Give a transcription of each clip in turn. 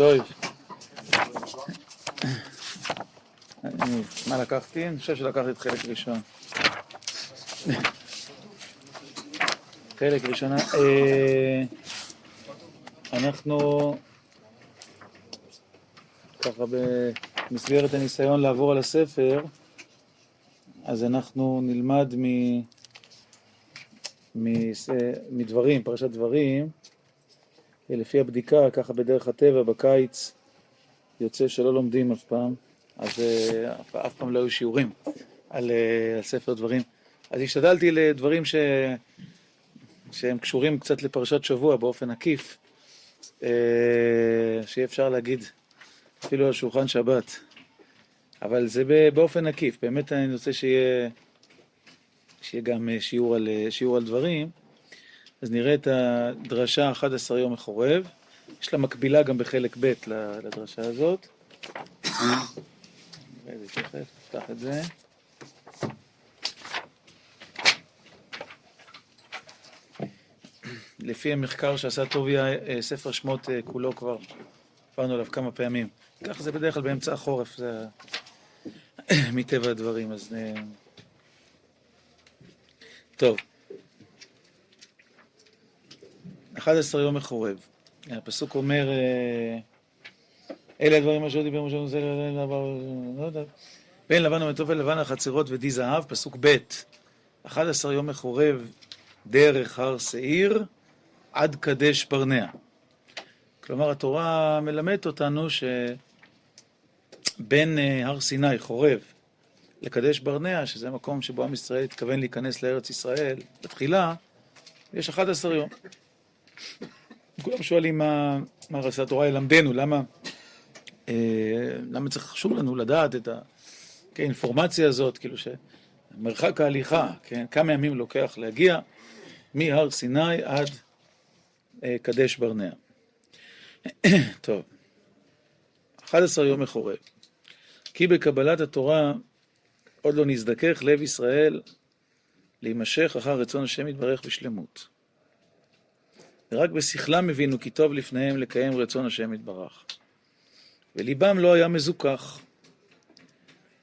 טוב. מה לקחתי? אני חושב שלקחתי את חלק ראשון. חלק ראשונה. אה, אנחנו ככה במסגרת הניסיון לעבור על הספר, אז אנחנו נלמד. מס- מדברים, פרשת דברים, לפי הבדיקה, ככה בדרך הטבע, בקיץ, יוצא שלא לומדים אף פעם, אז אה, אף, אף פעם לא היו שיעורים על, אה, על ספר דברים. אז השתדלתי לדברים ש... שהם קשורים קצת לפרשת שבוע באופן עקיף, אה, שיהיה אפשר להגיד אפילו על שולחן שבת. אבל זה באופן עקיף, באמת אני רוצה שיהיה, שיהיה גם שיעור על, שיעור על דברים. אז נראה את הדרשה 11 יום מחורב. יש לה מקבילה גם בחלק ב' לדרשה הזאת. נראה את זה תכף, נפתח את זה. לפי המחקר שעשה טוביה, אה, ספר שמות אה, כולו כבר, עברנו עליו כמה פעמים. ככה זה בדרך כלל באמצע החורף, זה מטבע הדברים, אז... אה, טוב. 11 יום מחורב. הפסוק אומר, אה, אלה הדברים אשר דיבר משה וזה, לא יודע. בין לבן ומטוב לבן החצרות ודי זהב, פסוק ב' 11 יום מחורב דרך הר שעיר עד קדש ברנע. כלומר, התורה מלמדת אותנו שבין אה, הר סיני, חורב, לקדש ברנע, שזה המקום שבו עם ישראל התכוון להיכנס לארץ ישראל, בתחילה, יש 11 יום. כולם שואלים מה, מה רצה התורה ללמדנו, למה, אה, למה צריך חשוב לנו לדעת את האינפורמציה הזאת, כאילו שמרחק ההליכה, כן, כמה ימים לוקח להגיע מהר סיני עד אה, קדש ברנע. טוב, 11 יום מחורב. כי בקבלת התורה עוד לא נזדכך לב ישראל להימשך אחר רצון השם יתברך בשלמות. ורק בשכלם הבינו כי טוב לפניהם לקיים רצון השם יתברך. וליבם לא היה מזוכח.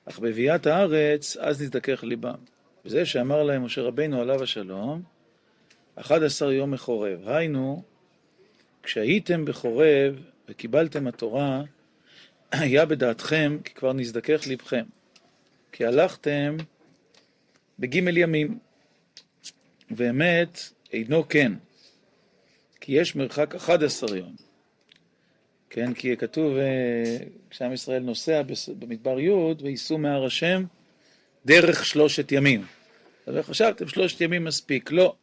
אך בביאת הארץ, אז נזדכך ליבם. וזה שאמר להם משה רבינו עליו השלום, 11 יום מחורב. היינו, כשהייתם בחורב וקיבלתם התורה, היה בדעתכם כי כבר נזדכך ליבכם. כי הלכתם בגימל ימים. ואמת אינו כן. כי יש מרחק 11 יום. כן, כי כתוב, אה, כשעם ישראל נוסע במדבר י' וייסעו מהר השם דרך שלושת ימים. אז חשבתם שלושת ימים מספיק, לא,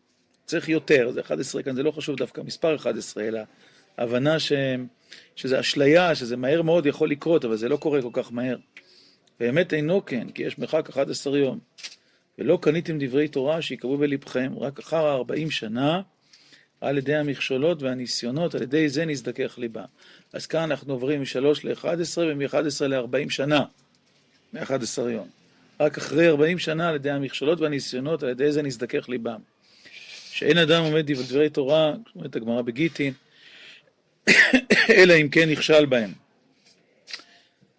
צריך יותר, זה 11 כאן, זה לא חשוב דווקא מספר 11, אלא הבנה ש... שזה אשליה, שזה מהר מאוד יכול לקרות, אבל זה לא קורה כל כך מהר. באמת אינו כן, כי יש מרחק 11 יום. ולא קניתם דברי תורה שיקבעו בלבכם, רק אחר 40 שנה, על ידי המכשולות והניסיונות, על ידי זה נזדכך ליבם. אז כאן אנחנו עוברים מ-3 ל-11 ומ-11 ל-40 שנה, מ-11 יום. רק אחרי 40 שנה על ידי המכשולות והניסיונות, על ידי זה נזדכך ליבם. שאין אדם עומד דברי תורה, אומרת הגמרא בגיטין, אלא אם כן נכשל בהם.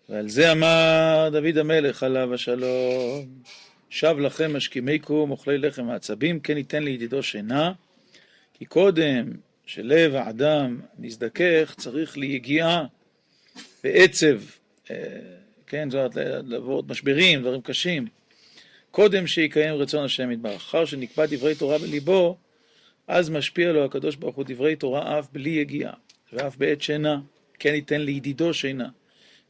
ועל זה אמר דוד המלך עליו השלום, שב לכם משכימי קום, אוכלי לחם העצבים, כן ייתן לידידו שינה, כי קודם שלב האדם נזדכך, צריך ליגיעה ועצב, אה, כן, זאת אומרת, לעבור משברים, דברים קשים. קודם שיקיים רצון השם יתברך. אחר שנקבע דברי תורה בליבו, אז משפיע לו הקדוש ברוך הוא דברי תורה אף בלי יגיעה, ואף בעת שינה, כן ייתן לידידו שינה.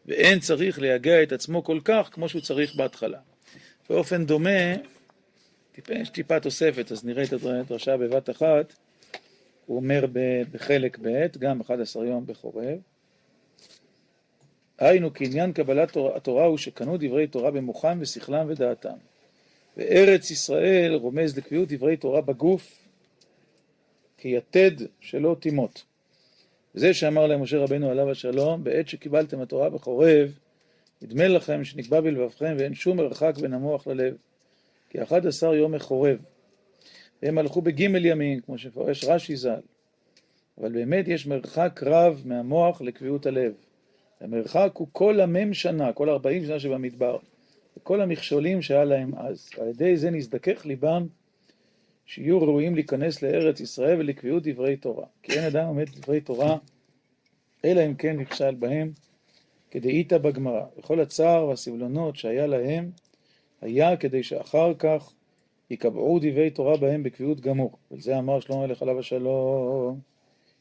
ואין צריך לייגע את עצמו כל כך כמו שהוא צריך בהתחלה. באופן דומה, יש טיפה תוספת, אז נראה את הדרשה בבת אחת. הוא אומר בחלק ב', גם 11 יום בחורב. היינו כעניין קבלת תורה, התורה הוא שקנו דברי תורה במוחם ושכלם ודעתם. וארץ ישראל רומז לקביעות דברי תורה בגוף כיתד שלא תימות. וזה שאמר להם משה רבנו עליו השלום, בעת שקיבלתם התורה בחורב, נדמה לכם שנקבע בלבבכם ואין שום מרחק בין המוח ללב. כי אחד עשר יום מחורב. והם הלכו בגימל ימים, כמו שפרש רש"י ז"ל. אבל באמת יש מרחק רב מהמוח לקביעות הלב. המרחק הוא כל המם שנה, כל ארבעים שנה שבמדבר, וכל המכשולים שהיה להם אז. על ידי זה נזדכך ליבם שיהיו ראויים להיכנס לארץ ישראל ולקביעות דברי תורה. כי אין אדם עומד דברי תורה, אלא אם כן נכשל בהם, כדאיתא בגמרא. וכל הצער והסבלונות שהיה להם, היה כדי שאחר כך יקבעו דברי תורה בהם בקביעות גמור. וזה אמר שלמה המלך עליו השלום,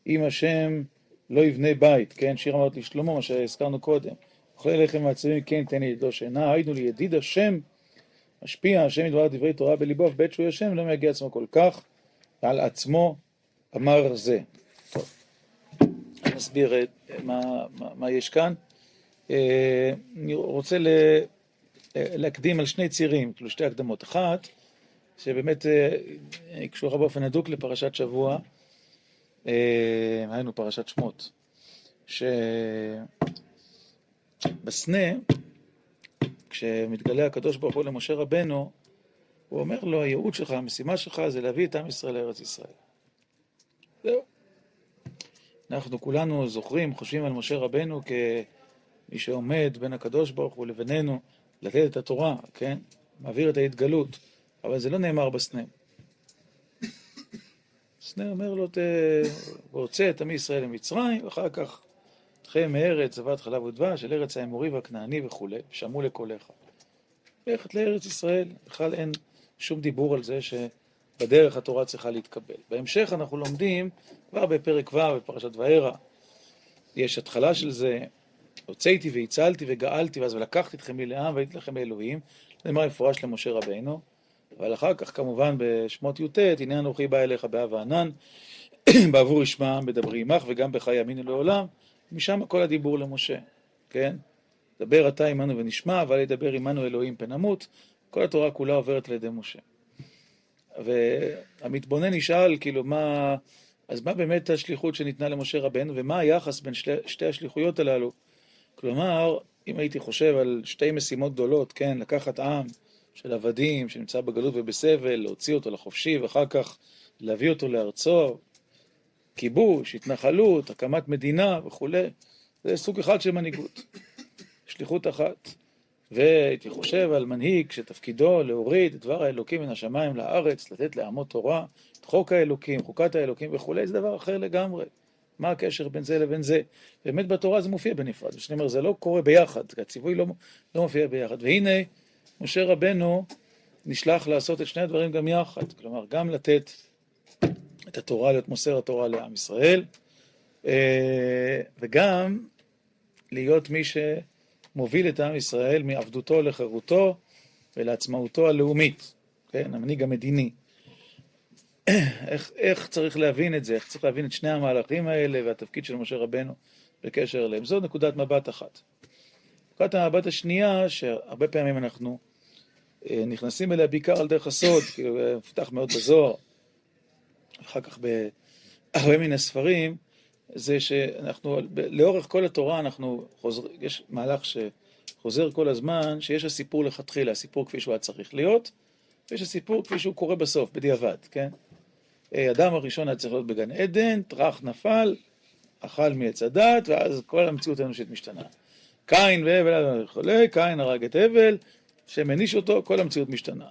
אם השם לא יבנה בית, כן, שיר אמרת לשלמה, מה שהזכרנו קודם. אוכלי לחם מעצבים, כן, תן לי ידו שינה, היינו לידיד השם, משפיע השם ידבר דברי תורה בליבו, בעת שהוא השם, לא מגיע עצמו כל כך, על עצמו אמר זה. טוב, אני אסביר מה, מה, מה יש כאן. אה, אני רוצה להקדים על שני צירים, כאילו שתי הקדמות. אחת, שבאמת אה, קשורה באופן הדוק לפרשת שבוע, אה, היינו פרשת שמות, שבסנה, כשמתגלה הקדוש ברוך הוא למשה רבנו, הוא אומר לו, הייעוד שלך, המשימה שלך זה להביא את עם ישראל לארץ ישראל. זהו. אנחנו כולנו זוכרים, חושבים על משה רבנו כמי שעומד בין הקדוש ברוך הוא לבינינו, לתת את התורה, כן? מעביר את ההתגלות, אבל זה לא נאמר בסנה. סנה אומר לו, רוצה את עמי ישראל למצרים, ואחר כך תחיה מארץ, זבת חלב ודבש, אל ארץ האמורי והכנעני וכולי, שמעו לקולך. ללכת לארץ ישראל, בכלל אין שום דיבור על זה שבדרך התורה צריכה להתקבל. בהמשך אנחנו לומדים, כבר בפרק ו' בפרשת וארא, יש התחלה של זה, הוצאתי והצלתי וגאלתי, ואז ולקחתי אתכם לי לעם והייתי לכם לאלוהים, נאמר מפורש למשה רבינו. אבל אחר כך כמובן בשמות י"ט, הנה אנוכי בא אליך באב וענן, בעבור ישמע מדברי עמך וגם בך יאמינו לעולם, משם כל הדיבור למשה, כן? דבר אתה עמנו ונשמע, אבל ידבר עמנו אלוהים פן נמות, כל התורה כולה עוברת על ידי משה. והמתבונן נשאל, כאילו, מה... אז מה באמת השליחות שניתנה למשה רבנו, ומה היחס בין שתי, שתי השליחויות הללו? כלומר, אם הייתי חושב על שתי משימות גדולות, כן, לקחת עם, של עבדים שנמצא בגלות ובסבל, להוציא אותו לחופשי ואחר כך להביא אותו לארצו, כיבוש, התנחלות, הקמת מדינה וכולי, זה סוג אחד של מנהיגות, שליחות אחת. והייתי חושב על מנהיג שתפקידו להוריד את דבר האלוקים מן השמיים לארץ, לתת לעמו תורה, את חוק האלוקים, חוקת האלוקים וכולי, זה דבר אחר לגמרי. מה הקשר בין זה לבין זה? באמת בתורה זה מופיע בנפרד. ושאני אומר, זה לא קורה ביחד, הציווי לא, לא מופיע ביחד. והנה, משה רבנו נשלח לעשות את שני הדברים גם יחד, כלומר גם לתת את התורה, להיות מוסר התורה לעם ישראל, אה, וגם להיות מי שמוביל את עם ישראל מעבדותו לחירותו ולעצמאותו הלאומית, כן, המנהיג המדיני. איך, איך צריך להבין את זה, איך צריך להבין את שני המהלכים האלה והתפקיד של משה רבנו בקשר אליהם. זו נקודת מבט אחת. נקודת המבט השנייה, שהרבה פעמים אנחנו אה, נכנסים אליה בעיקר על דרך הסוד, כאילו, מפותח מאוד בזוהר, אחר כך בהרבה מן הספרים, זה שאנחנו, לאורך כל התורה אנחנו חוזרים, יש מהלך שחוזר כל הזמן, שיש הסיפור לכתחילה, הסיפור כפי שהוא היה צריך להיות, ויש הסיפור כפי שהוא קורה בסוף, בדיעבד, כן? אה, אדם הראשון היה צריך להיות בגן עדן, טראח נפל, אכל מעץ הדת, ואז כל המציאות האנושית משתנה. קין והבל וכולי, קין הרג את הבל, שמניש אותו, כל המציאות משתנה.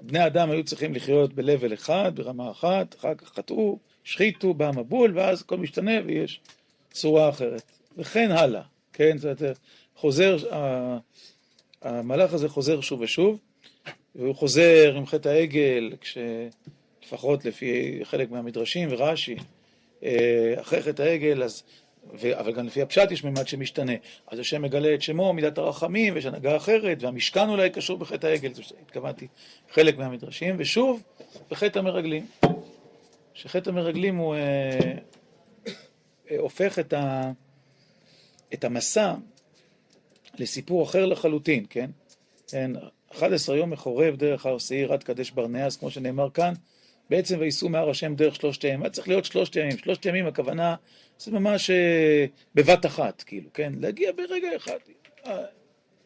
בני אדם היו צריכים לחיות ב-level אחד, ברמה אחת, אחר כך חטאו, השחיתו, בא מבול, ואז הכל משתנה ויש צורה אחרת. וכן הלאה, כן? זאת אומרת, חוזר, המהלך הזה חוזר שוב ושוב, והוא חוזר עם חטא העגל, כשלפחות לפי חלק מהמדרשים ורש"י, אה, אחרי חטא העגל, אז. אבל גם לפי הפשט יש מימד שמשתנה. אז השם מגלה את שמו, מידת הרחמים, ויש הנהגה אחרת, והמשכן אולי קשור בחטא העגל, זה התכוונתי חלק מהמדרשים, ושוב, בחטא המרגלים. שחטא המרגלים הוא אה, אה, הופך את, ה, את המסע לסיפור אחר לחלוטין, כן? כן, 11 יום מחורב דרך הר שעיר עד קדש ברנע, אז כמו שנאמר כאן, בעצם וייסעו מהר השם דרך שלושת ימים. היה צריך להיות שלושת ימים. שלושת ימים הכוונה, זה ממש אה, בבת אחת, כאילו, כן? להגיע ברגע אחד. אה,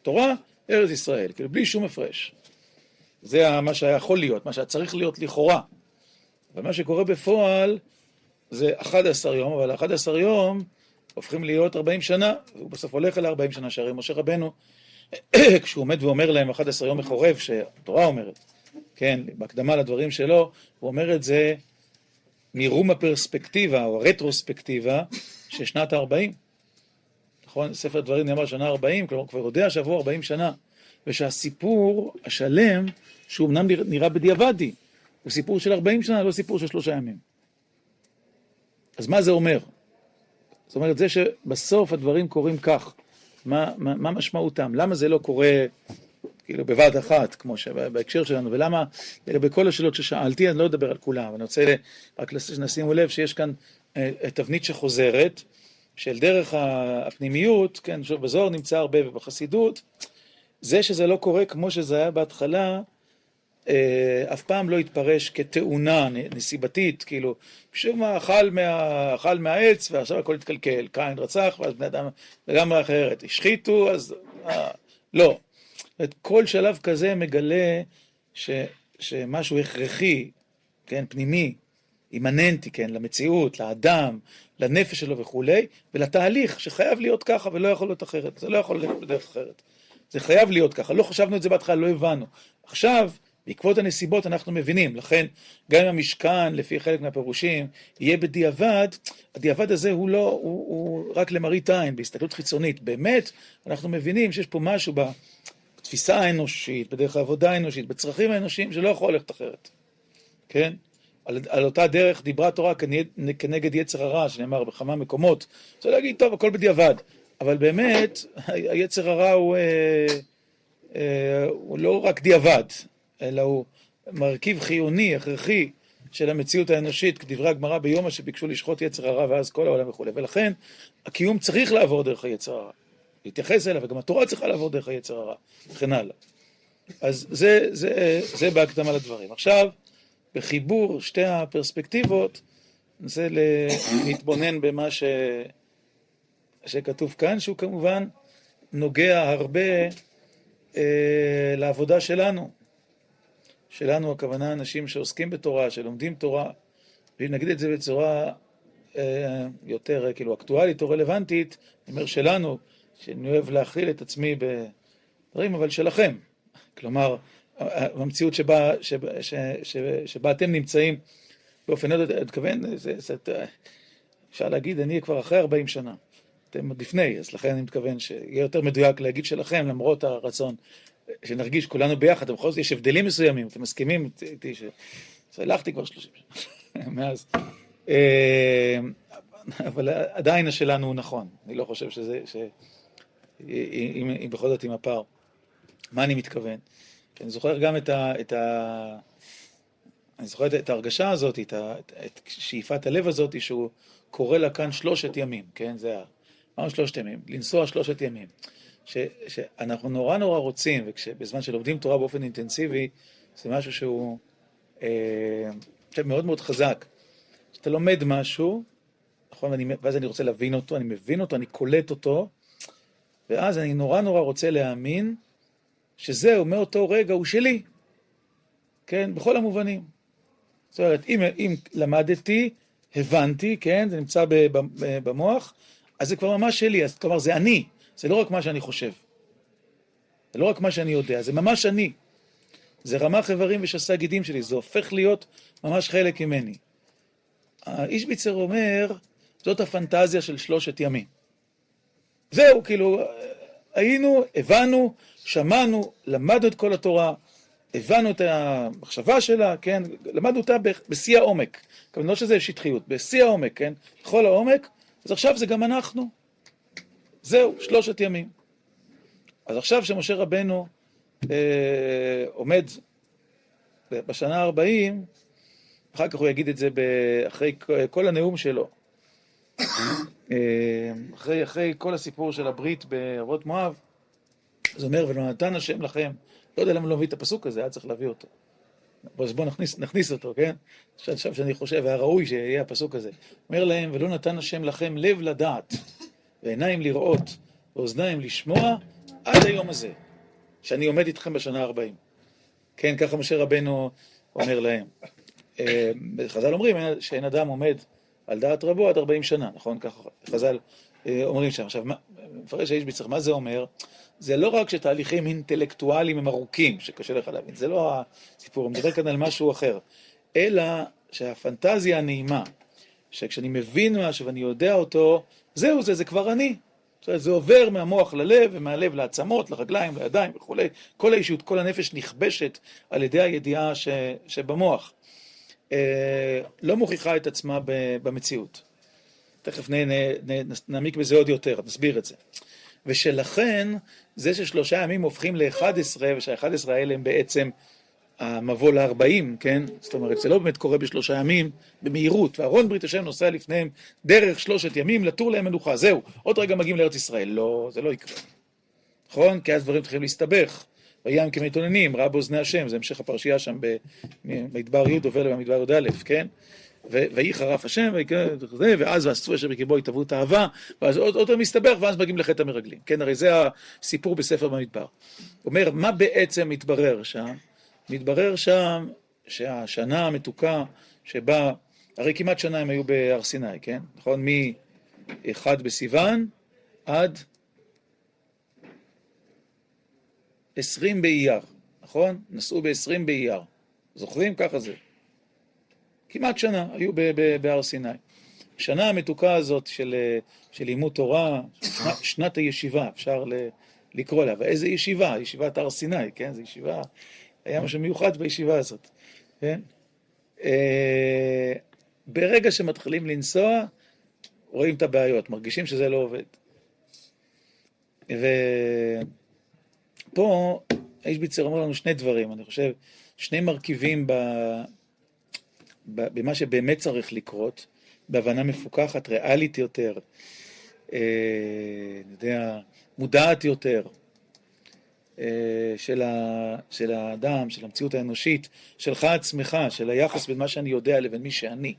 תורה, ארץ ישראל, כאילו, בלי שום הפרש. זה מה שהיה יכול להיות, מה שהיה צריך להיות לכאורה. אבל מה שקורה בפועל, זה 11 יום, אבל 11 יום הופכים להיות 40 שנה, והוא בסוף הולך אל 40 שנה, שהרי משה רבנו, כשהוא עומד ואומר להם 11 יום מחורב, שהתורה אומרת, כן, בהקדמה לדברים שלו, הוא אומר את זה מרום הפרספקטיבה או הרטרוספקטיבה של שנת ה-40. נכון? ספר דברים נאמר שנה 40, כלומר כבר יודע שעברו 40 שנה, ושהסיפור השלם, שהוא אמנם נראה בדיעבדי, הוא סיפור של 40 שנה, לא סיפור של שלושה ימים. אז מה זה אומר? זאת אומרת, זה שבסוף הדברים קורים כך, מה, מה, מה משמעותם? למה זה לא קורה כאילו בבת אחת, כמו שבהקשר שלנו, ולמה לגבי כל השאלות ששאלתי, אני לא אדבר על כולם, אני רוצה רק שנשים לב שיש כאן אה, תבנית שחוזרת, של דרך הפנימיות, כן, בזוהר נמצא הרבה ובחסידות, זה שזה לא קורה כמו שזה היה בהתחלה, אה, אף פעם לא התפרש כתאונה נסיבתית, כאילו, משום מה אכל, מה, אכל מהעץ ועכשיו הכל התקלקל, קין רצח ואז בני אדם לגמרי אחרת, השחיתו, אז אה, לא. זאת כל שלב כזה מגלה ש, שמשהו הכרחי, כן, פנימי, אימננטי, כן, למציאות, לאדם, לנפש שלו וכולי, ולתהליך שחייב להיות ככה ולא יכול להיות אחרת, זה לא יכול להיות בדרך אחרת. זה חייב להיות ככה, לא חשבנו את זה בהתחלה, לא הבנו. עכשיו, בעקבות הנסיבות אנחנו מבינים, לכן גם אם המשכן, לפי חלק מהפירושים, יהיה בדיעבד, הדיעבד הזה הוא לא, הוא, הוא רק למראית עין, בהסתכלות חיצונית. באמת, אנחנו מבינים שיש פה משהו בתפיסה האנושית, בדרך העבודה האנושית, בצרכים האנושיים, שלא יכול ללכת אחרת. כן? על, על אותה דרך דיברה התורה כנגד יצר הרע, שנאמר בכמה מקומות. רוצה להגיד, טוב, הכל בדיעבד. אבל באמת, היצר הרע הוא, אה, אה, הוא לא רק דיעבד, אלא הוא מרכיב חיוני, הכרחי, של המציאות האנושית, כדברי הגמרא ביומא שביקשו לשחוט יצר הרע ואז כל העולם וכולי. ולכן, הקיום צריך לעבור דרך היצר הרע. להתייחס אליו, וגם התורה צריכה לעבור דרך היצר הרע, וכן הלאה. אז זה, זה, זה בהקדמה לדברים. עכשיו, בחיבור שתי הפרספקטיבות, ננסה להתבונן במה ש... שכתוב כאן, שהוא כמובן נוגע הרבה אה, לעבודה שלנו. שלנו, הכוונה אנשים שעוסקים בתורה, שלומדים תורה, ואם נגיד את זה בצורה אה, יותר כאילו אקטואלית או רלוונטית, אני אומר שלנו, שאני אוהב להכליל את עצמי בדברים, אבל שלכם. כלומר, במציאות שבה, שבה, שבה, שבה, שבה אתם נמצאים באופן, אני מתכוון, אפשר להגיד, אני כבר אחרי 40 שנה. אתם עוד לפני, אז לכן אני מתכוון שיהיה יותר מדויק להגיד שלכם, למרות הרצון שנרגיש כולנו ביחד, בכל זאת יש הבדלים מסוימים, אתם מסכימים איתי ש... הלכתי כבר 30 שנה, מאז. אה, אבל עדיין השלנו הוא נכון, אני לא חושב שזה, ש... אם, אם בכל זאת עם הפער. מה אני מתכוון? כי אני זוכר גם את ה... את ה... אני זוכר את ההרגשה הזאת, את, ה... את שאיפת הלב הזאת, שהוא קורא לה כאן שלושת ימים, כן? זה ה... אמרנו שלושת ימים, לנסוע שלושת ימים. ש, שאנחנו נורא נורא רוצים, ובזמן שלומדים תורה באופן אינטנסיבי, זה משהו שהוא אה, מאוד מאוד חזק. כשאתה לומד משהו, נכון, ואני, ואז אני רוצה להבין אותו, אני מבין אותו, אני קולט אותו, ואז אני נורא נורא רוצה להאמין שזהו, מאותו רגע הוא שלי. כן, בכל המובנים. זאת אומרת, אם, אם למדתי, הבנתי, כן, זה נמצא במוח, אז זה כבר ממש שלי, אז כלומר זה אני, זה לא רק מה שאני חושב. זה לא רק מה שאני יודע, זה ממש אני. זה רמ"ח איברים ושסה גידים שלי, זה הופך להיות ממש חלק ממני. האיש ביצר אומר, זאת הפנטזיה של שלושת ימים. זהו, כאילו, היינו, הבנו, שמענו, למדנו את כל התורה, הבנו את המחשבה שלה, כן, למדנו אותה בשיא העומק. כמובן לא שזה שטחיות, בשיא העומק, כן, בכל העומק, אז עכשיו זה גם אנחנו. זהו, שלושת ימים. אז עכשיו שמשה רבנו אה, עומד בשנה ה-40, אחר כך הוא יגיד את זה אחרי כל הנאום שלו. אה, אחרי, אחרי כל הסיפור של הברית בערבות מואב, אז אומר, ולא נתן השם לכם, לא יודע למה לא מביא את הפסוק הזה, היה צריך להביא אותו. אז בואו נכניס, נכניס אותו, כן? עכשיו שאני חושב, היה ראוי שיהיה הפסוק הזה. אומר להם, ולא נתן השם לכם לב לדעת, ועיניים לראות, ואוזניים לשמוע, עד היום הזה, שאני עומד איתכם בשנה ה-40. כן, ככה משה רבנו אומר להם. אה, חז"ל אומרים שאין אדם עומד על דעת רבו עד 40 שנה, נכון? ככה חז"ל אה, אומרים שם. עכשיו, מפרש האיש ביצר, מה זה אומר? זה לא רק שתהליכים אינטלקטואליים הם ארוכים, שקשה לך להבין, זה לא הסיפור, הוא מדבר כאן על משהו אחר, אלא שהפנטזיה הנעימה, שכשאני מבין משהו ואני יודע אותו, זהו זה, זה כבר אני. זה עובר מהמוח ללב, ומהלב לעצמות, לרגליים, לידיים וכולי. כל האישיות, כל הנפש נכבשת על ידי הידיעה ש, שבמוח. אה, לא מוכיחה את עצמה במציאות. תכף נעמיק בזה עוד יותר, נסביר את זה. ושלכן, זה ששלושה ימים הופכים ל-11, ושהאחד עשרה האלה הם בעצם המבוא ל-40, כן? זאת אומרת, זה לא באמת קורה בשלושה ימים במהירות, ואהרון ברית השם נוסע לפניהם דרך שלושת ימים לתור להם מנוחה, זהו, עוד רגע מגיעים לארץ ישראל. לא, זה לא יקרה. נכון? כי אז דברים צריכים להסתבך. וים כמתוננים, ראה באוזני השם, זה המשך הפרשייה שם במדבר י' עובר במדבר י"א, כן? ויהי חרף השם, ואז ועשו אשר בקרבו התהוו את האהבה, ואז עוד יותר מסתבך, ואז מגיעים לחטא המרגלים. כן, הרי זה הסיפור בספר במדבר. אומר, מה בעצם מתברר שם? מתברר שם שהשנה המתוקה שבה, הרי כמעט שנה הם היו בהר סיני, כן? נכון? מ-1 בסיוון עד 20 באייר, נכון? נסעו ב-20 באייר. זוכרים? ככה זה. כמעט שנה היו בהר סיני. השנה המתוקה הזאת של, של לימוד תורה, שנת, שנת הישיבה, אפשר לקרוא לה. ואיזה ישיבה? ישיבת הר סיני, כן? זו ישיבה, היה משהו מיוחד בישיבה הזאת, כן? אה, ברגע שמתחילים לנסוע, רואים את הבעיות, מרגישים שזה לא עובד. ופה האיש ביצר אומר לנו שני דברים, אני חושב, שני מרכיבים ב... במה שבאמת צריך לקרות, בהבנה מפוקחת, ריאלית יותר, אה, אני יודע, מודעת יותר, אה, של, ה, של האדם, של המציאות האנושית, שלך עצמך, של היחס בין מה שאני יודע לבין מי שאני.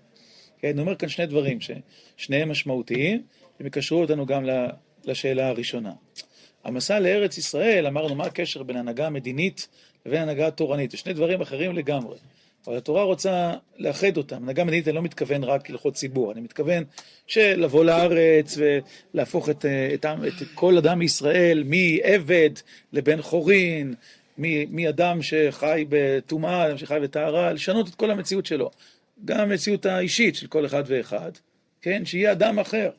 כן, אני אומר כאן שני דברים ששניהם משמעותיים, הם יקשרו אותנו גם לשאלה הראשונה. המסע לארץ ישראל, אמרנו, מה הקשר בין הנהגה המדינית לבין הנהגה התורנית? זה שני דברים אחרים לגמרי. אבל התורה רוצה לאחד אותם. הנהגה מדינית אני לא מתכוון רק הלכות ציבור, אני מתכוון שלבוא לארץ ולהפוך את, את, את כל אדם מישראל מעבד לבן חורין, מאדם שחי בטומאה, אדם שחי בטהרה, לשנות את כל המציאות שלו. גם המציאות האישית של כל אחד ואחד, כן? שיהיה אדם אחר.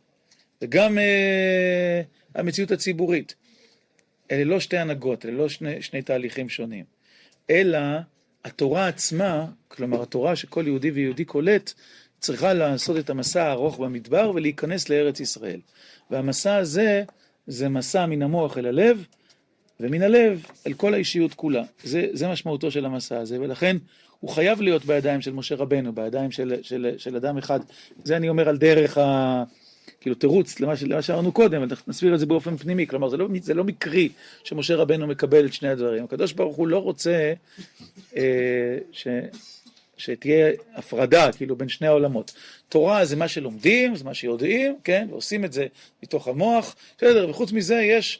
וגם אה, המציאות הציבורית. אלה לא שתי הנהגות, אלה לא שני, שני תהליכים שונים. אלא התורה עצמה, כלומר התורה שכל יהודי ויהודי קולט, צריכה לעשות את המסע הארוך במדבר ולהיכנס לארץ ישראל. והמסע הזה, זה מסע מן המוח אל הלב, ומן הלב אל כל האישיות כולה. זה, זה משמעותו של המסע הזה, ולכן הוא חייב להיות בידיים של משה רבנו, בידיים של, של, של אדם אחד. זה אני אומר על דרך ה... כאילו תירוץ למה שאמרנו קודם, אבל נסביר את זה באופן פנימי, כלומר זה לא, זה לא מקרי שמשה רבנו מקבל את שני הדברים. הקדוש ברוך הוא לא רוצה אה, ש, שתהיה הפרדה כאילו בין שני העולמות. תורה זה מה שלומדים, זה מה שיודעים, כן, ועושים את זה מתוך המוח, בסדר, וחוץ מזה יש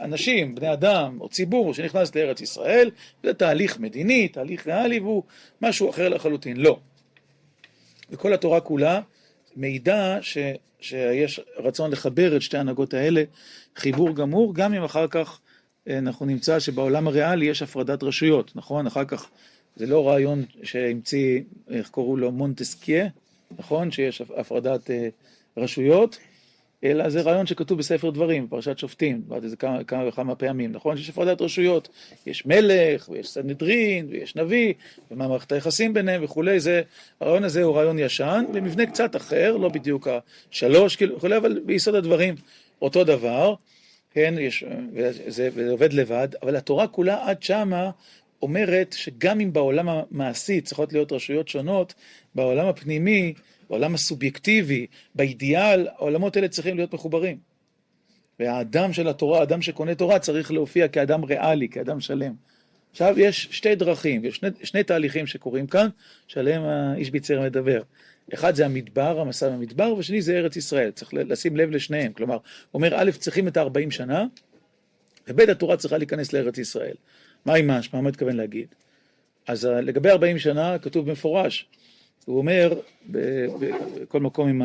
אנשים, בני אדם או ציבור שנכנס לארץ ישראל, זה תהליך מדיני, תהליך ריאלי, והוא משהו אחר לחלוטין. לא. וכל התורה כולה מעידה ש, שיש רצון לחבר את שתי ההנהגות האלה, חיבור גמור, גם אם אחר כך אה, אנחנו נמצא שבעולם הריאלי יש הפרדת רשויות, נכון? אחר כך זה לא רעיון שהמציא, איך קוראו לו, מונטסקיה, נכון? שיש הפרדת אה, רשויות, אלא זה רעיון שכתוב בספר דברים, פרשת שופטים, דיברתי על זה כמה, כמה וכמה פעמים, נכון? שיש הפרדת רשויות, יש מלך, ויש סנהדרין, ויש נביא, ומה מערכת היחסים ביניהם וכולי, זה, הרעיון הזה הוא רעיון ישן, במבנה קצת אחר, לא בדיוק השלוש, כאילו, וכולי, אבל ביסוד הדברים אותו דבר, כן, יש, וזה, וזה עובד לבד, אבל התורה כולה עד שמה אומרת שגם אם בעולם המעשי צריכות להיות רשויות שונות, בעולם הפנימי, בעולם הסובייקטיבי, באידיאל, העולמות האלה צריכים להיות מחוברים. והאדם של התורה, האדם שקונה תורה, צריך להופיע כאדם ריאלי, כאדם שלם. עכשיו, יש שתי דרכים, יש שני, שני תהליכים שקורים כאן, שעליהם האיש ביצר מדבר. אחד זה המדבר, המסע במדבר, ושני זה ארץ ישראל. צריך לשים לב לשניהם. כלומר, הוא אומר, א', צריכים את ה-40 שנה, וב', התורה צריכה להיכנס לארץ ישראל. מה עם משמע? מה מתכוון להגיד? אז לגבי 40 שנה כתוב במפורש, הוא אומר, בכל מקום עם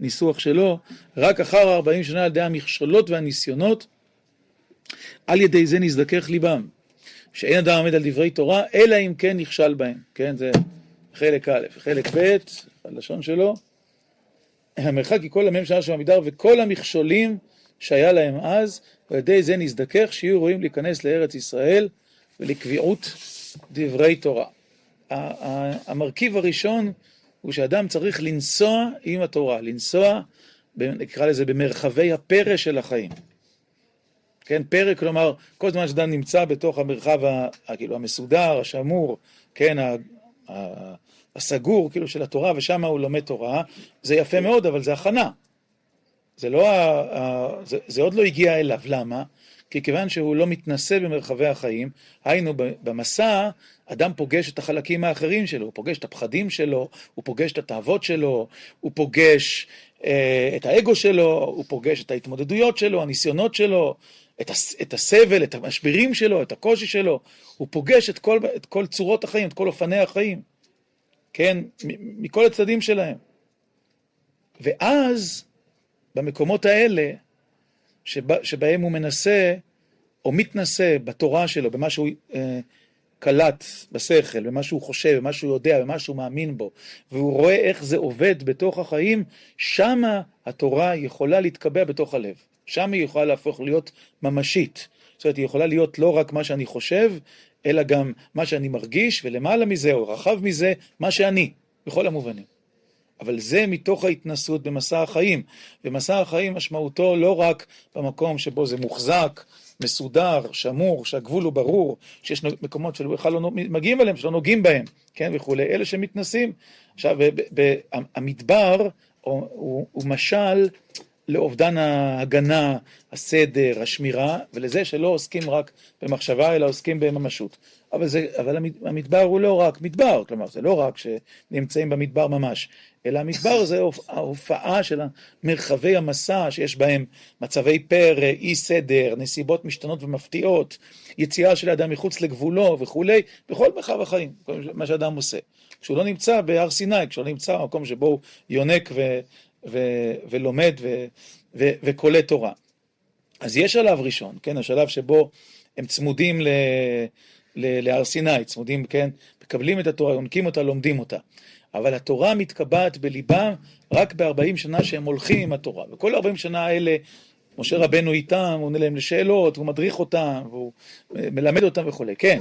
הניסוח שלו, רק אחר 40 שנה על ידי המכשולות והניסיונות, על ידי זה נזדכך ליבם, שאין אדם עומד על דברי תורה, אלא אם כן נכשל בהם, כן, זה חלק א', חלק ב', הלשון שלו, המרחק היא כל המ"ם שנה של עמידר וכל המכשולים שהיה להם אז, ועל ידי זה נזדכך שיהיו רואים להיכנס לארץ ישראל ולקביעות דברי תורה. המרכיב הראשון הוא שאדם צריך לנסוע עם התורה, לנסוע, נקרא לזה, במרחבי הפרא של החיים. כן, פרא, כלומר, כל זמן שאדם נמצא בתוך המרחב כאילו המסודר, השמור, כן, הסגור, כאילו, של התורה, ושם הוא לומד תורה, זה יפה מאוד, אבל זה הכנה. זה לא, זה, זה עוד לא הגיע אליו, למה? כי כיוון שהוא לא מתנשא במרחבי החיים, היינו במסע, אדם פוגש את החלקים האחרים שלו, הוא פוגש את הפחדים שלו, הוא פוגש את התאוות שלו, הוא פוגש אה, את האגו שלו, הוא פוגש את ההתמודדויות שלו, הניסיונות שלו, את, הס, את הסבל, את המשברים שלו, את הקושי שלו, הוא פוגש את כל, את כל צורות החיים, את כל אופני החיים, כן, מכל הצדדים שלהם. ואז, במקומות האלה, שבה, שבהם הוא מנסה או מתנסה בתורה שלו, במה שהוא אה, קלט בשכל, במה שהוא חושב, במה שהוא יודע, במה שהוא מאמין בו, והוא רואה איך זה עובד בתוך החיים, שמה התורה יכולה להתקבע בתוך הלב. שם היא יכולה להפוך להיות ממשית. זאת אומרת, היא יכולה להיות לא רק מה שאני חושב, אלא גם מה שאני מרגיש, ולמעלה מזה, או רחב מזה, מה שאני, בכל המובנים. אבל זה מתוך ההתנסות במסע החיים. ומסע החיים משמעותו לא רק במקום שבו זה מוחזק, מסודר, שמור, שהגבול הוא ברור, שיש מקומות שלא בכלל לא מגיעים אליהם, שלא נוגעים בהם, כן, וכולי. אלה שמתנסים. עכשיו, המדבר הוא, הוא, הוא משל לאובדן ההגנה, הסדר, השמירה, ולזה שלא עוסקים רק במחשבה, אלא עוסקים בממשות. אבל, זה, אבל המדבר הוא לא רק מדבר, כלומר, זה לא רק שנמצאים במדבר ממש, אלא המדבר זה ההופעה של מרחבי המסע שיש בהם מצבי פרא, אי סדר, נסיבות משתנות ומפתיעות, יציאה של האדם מחוץ לגבולו וכולי, בכל מרחב החיים, מה שאדם עושה. כשהוא לא נמצא בהר סיני, כשהוא לא נמצא במקום שבו הוא יונק ו, ו, ולומד ו, ו, וקולט תורה. אז יש שלב ראשון, כן, השלב שבו הם צמודים ל... להר סיני, צמודים, כן, מקבלים את התורה, יונקים אותה, לומדים אותה. אבל התורה מתקבעת בליבם רק ב-40 שנה שהם הולכים עם התורה. וכל 40 שנה האלה, משה רבנו איתם, הוא עונה להם לשאלות, הוא מדריך אותם, והוא מלמד אותם וכולי, כן.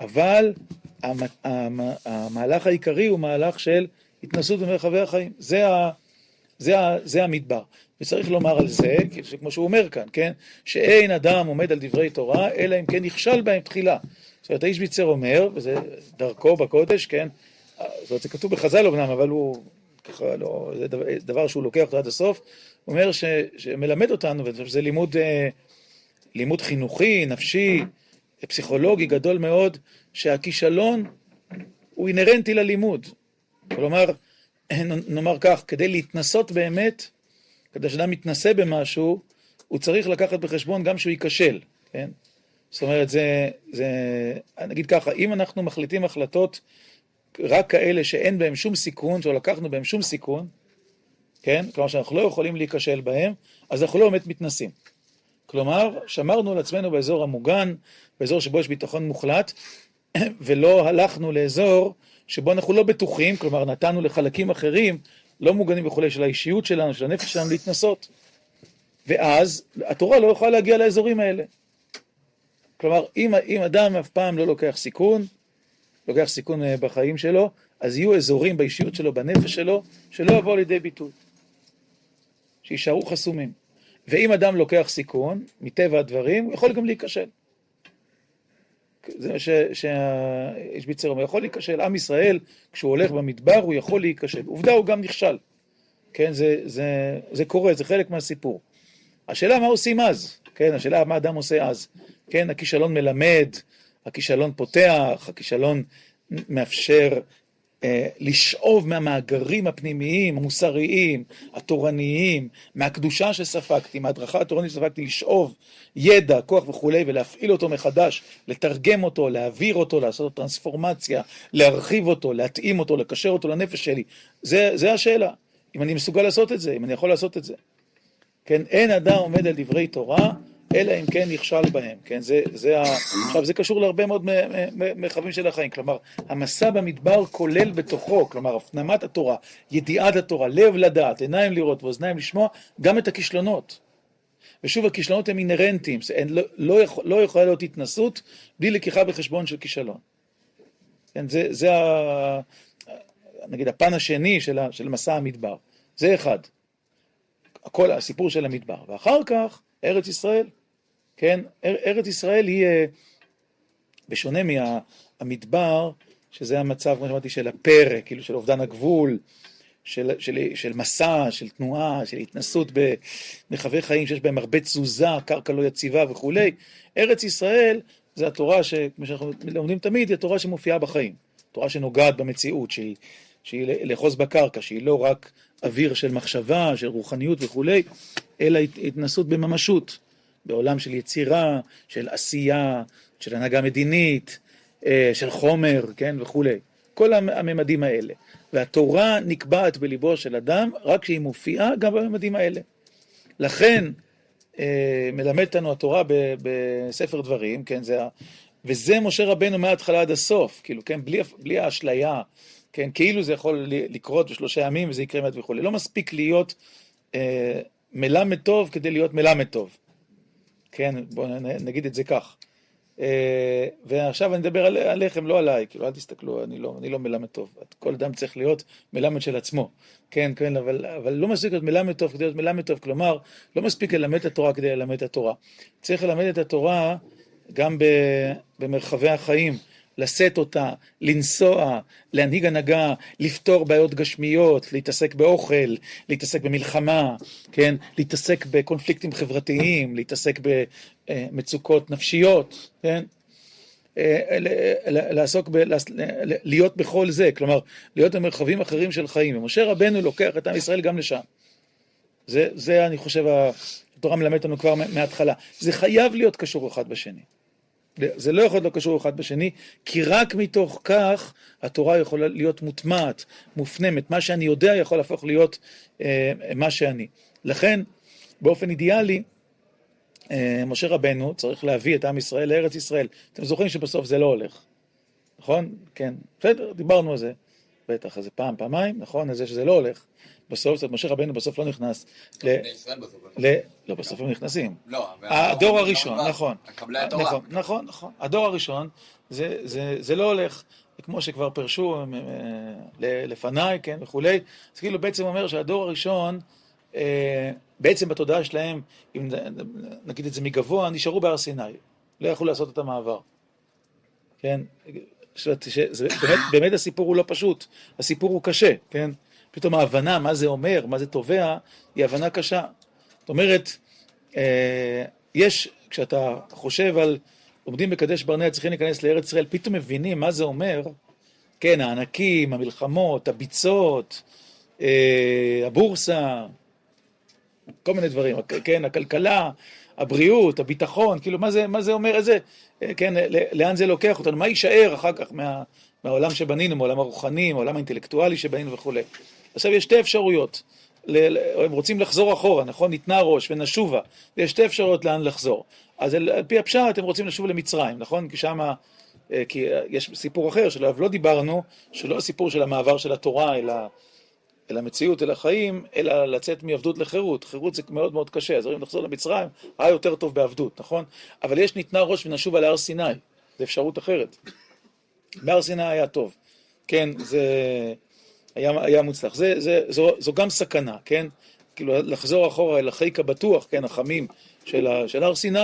אבל המהלך העיקרי הוא מהלך של התנסות במרחבי החיים. זה, ה, זה, ה, זה המדבר. וצריך לומר על זה, כמו שהוא אומר כאן, כן? שאין אדם עומד על דברי תורה, אלא אם כן נכשל בהם תחילה. זאת אומרת, האיש ביצר אומר, וזה דרכו בקודש, כן? זאת אומרת, זה כתוב בחז"ל אמנם, אבל הוא ככה לא, זה דבר, דבר שהוא לוקח אותו עד הסוף, הוא אומר ש, שמלמד אותנו, וזה לימוד, אה, לימוד חינוכי, נפשי, פסיכולוגי גדול מאוד, שהכישלון הוא אינהרנטי ללימוד. כלומר, נאמר כך, כדי להתנסות באמת, כדי שאדם מתנסה במשהו, הוא צריך לקחת בחשבון גם שהוא ייכשל, כן? זאת אומרת, זה, זה, נגיד ככה, אם אנחנו מחליטים החלטות רק כאלה שאין בהם שום סיכון, שלא לקחנו בהם שום סיכון, כן? כלומר שאנחנו לא יכולים להיכשל בהם, אז אנחנו לא באמת מתנסים. כלומר, שמרנו על עצמנו באזור המוגן, באזור שבו יש ביטחון מוחלט, ולא הלכנו לאזור שבו אנחנו לא בטוחים, כלומר נתנו לחלקים אחרים, לא מוגנים וכולי, של האישיות שלנו, של הנפש שלנו, להתנסות. ואז התורה לא יכולה להגיע לאזורים האלה. כלומר, אם, אם אדם אף פעם לא לוקח סיכון, לוקח סיכון אה, בחיים שלו, אז יהיו אזורים באישיות שלו, בנפש שלו, שלא יבואו לידי ביטוי. שיישארו חסומים. ואם אדם לוקח סיכון, מטבע הדברים, הוא יכול גם להיכשל. זה מה שהאיש ביצר אומר, יכול להיכשל. עם ישראל, כשהוא הולך במדבר, הוא יכול להיכשל. עובדה, הוא גם נכשל. כן, זה, זה, זה קורה, זה חלק מהסיפור. השאלה מה עושים אז, כן, השאלה מה אדם עושה אז. כן, הכישלון מלמד, הכישלון פותח, הכישלון מאפשר אה, לשאוב מהמאגרים הפנימיים, המוסריים, התורניים, מהקדושה שספגתי, מההדרכה התורנית שספגתי, לשאוב ידע, כוח וכולי, ולהפעיל אותו מחדש, לתרגם אותו, להעביר אותו, לעשות לו טרנספורמציה, להרחיב אותו, להתאים אותו, לקשר אותו לנפש שלי. זה, זה השאלה, אם אני מסוגל לעשות את זה, אם אני יכול לעשות את זה. כן, אין אדם עומד על דברי תורה, אלא אם כן נכשל בהם, כן, זה, זה ה... עכשיו זה קשור להרבה מאוד מרחבים של החיים, כלומר, המסע במדבר כולל בתוכו, כלומר, הפנמת התורה, ידיעת התורה, לב לדעת, עיניים לראות ואוזניים לשמוע, גם את הכישלונות. ושוב, הכישלונות הם אינהרנטיים, לא, לא, יכול, לא יכולה להיות התנסות בלי לקיחה בחשבון של כישלון. כן, זה, זה ה... נגיד הפן השני של, ה, של מסע המדבר, זה אחד. הכל הסיפור של המדבר, ואחר כך ארץ ישראל. כן, ארץ ישראל היא, אה, בשונה מהמדבר, שזה המצב, כמו שאמרתי, של הפרק, כאילו של אובדן הגבול, של, של, של מסע, של תנועה, של התנסות במרחבי חיים שיש בהם הרבה תזוזה, קרקע לא יציבה וכולי. ארץ ישראל זה התורה, כמו שאנחנו לומדים תמיד, היא התורה שמופיעה בחיים. תורה שנוגעת במציאות, שהיא, שהיא לאחוז בקרקע, שהיא לא רק אוויר של מחשבה, של רוחניות וכולי, אלא התנסות בממשות. בעולם של יצירה, של עשייה, של הנהגה מדינית, אה, של חומר, כן, וכולי. כל הממדים האלה. והתורה נקבעת בליבו של אדם רק כשהיא מופיעה גם בממדים האלה. לכן אה, מלמד אותנו התורה בספר דברים, כן, זה ה... וזה משה רבנו מההתחלה עד הסוף, כאילו, כן, בלי, בלי האשליה, כן, כאילו זה יכול לקרות בשלושה ימים וזה יקרה מיד וכולי. לא מספיק להיות אה, מלמד טוב כדי להיות מלמד טוב. כן, בואו נגיד את זה כך. אה, ועכשיו אני אדבר על, עליכם, לא עליי, כאילו, אל תסתכלו, אני לא, אני לא מלמד טוב. כל אדם צריך להיות מלמד של עצמו. כן, כן, אבל, אבל לא מספיק להיות מלמד טוב כדי להיות מלמד טוב, כלומר, לא מספיק ללמד את התורה כדי ללמד את התורה. צריך ללמד את התורה גם במרחבי החיים. לשאת אותה, לנסוע, להנהיג הנהגה, לפתור בעיות גשמיות, להתעסק באוכל, להתעסק במלחמה, כן? להתעסק בקונפליקטים חברתיים, להתעסק במצוקות נפשיות, כן? אה, לעסוק, ב, להיות בכל זה, כלומר, להיות במרחבים אחרים של חיים. ומשה רבנו לוקח את עם ישראל גם לשם. זה, זה אני חושב, התורה מלמדת לנו כבר מההתחלה. זה חייב להיות קשור אחד בשני. זה לא יכול להיות לא קשור אחד בשני, כי רק מתוך כך התורה יכולה להיות מוטמעת, מופנמת. מה שאני יודע יכול להפוך להיות אה, מה שאני. לכן, באופן אידיאלי, אה, משה רבנו צריך להביא את עם ישראל לארץ ישראל. אתם זוכרים שבסוף זה לא הולך, נכון? כן, בסדר, דיברנו על זה. בטח, איזה פעם, פעמיים, נכון? זה שזה לא הולך. בסוף, זאת אומרת, משה רבנו בסוף לא נכנס ל... לא, לא, בסוף הם נכנסים. לא, הדור הראשון, נכון. נכון, נכון, נכון. הדור הראשון, זה לא הולך. כמו שכבר פירשו אה, לפניי, כן, וכולי. זה כאילו בעצם אומר שהדור הראשון, אה, בעצם בתודעה שלהם, אם נגיד את זה מגבוה, נשארו בהר סיני. לא יכלו לעשות את המעבר. כן? שזה, באמת, באמת הסיפור הוא לא פשוט, הסיפור הוא קשה, כן? פתאום ההבנה מה זה אומר, מה זה תובע, היא הבנה קשה. זאת אומרת, אה, יש, כשאתה חושב על עומדים בקדש ברנע צריכים להיכנס לארץ ישראל, פתאום מבינים מה זה אומר, כן, הענקים, המלחמות, הביצות, אה, הבורסה, כל מיני דברים, כן, הכלכלה, הבריאות, הביטחון, כאילו מה זה, מה זה אומר, איזה, אה, כן, לאן זה לוקח אותנו, מה יישאר אחר כך מה, מהעולם שבנינו, מהעולם הרוחני, מהעולם האינטלקטואלי שבנינו וכולי. עכשיו יש שתי אפשרויות, הם רוצים לחזור אחורה, נכון? ניתנה ראש ונשובה, ויש שתי אפשרויות לאן לחזור. אז על, על פי הפשט הם רוצים לשוב למצרים, נכון? כי שמה, אה, כי יש סיפור אחר שלא לא דיברנו, שלא הסיפור של המעבר של התורה אלא אל המציאות, אל החיים, אלא לצאת מעבדות לחירות. חירות זה מאוד מאוד קשה, אז אם נחזור למצרים, היה יותר טוב בעבדות, נכון? אבל יש ניתנה ראש ונשובה להר סיני, זו אפשרות אחרת. בהר סיני היה טוב, כן, זה היה, היה מוצלח. זה, זה, זו, זו גם סכנה, כן? כאילו לחזור אחורה אל החיק הבטוח, כן, החמים של, של הר סיני.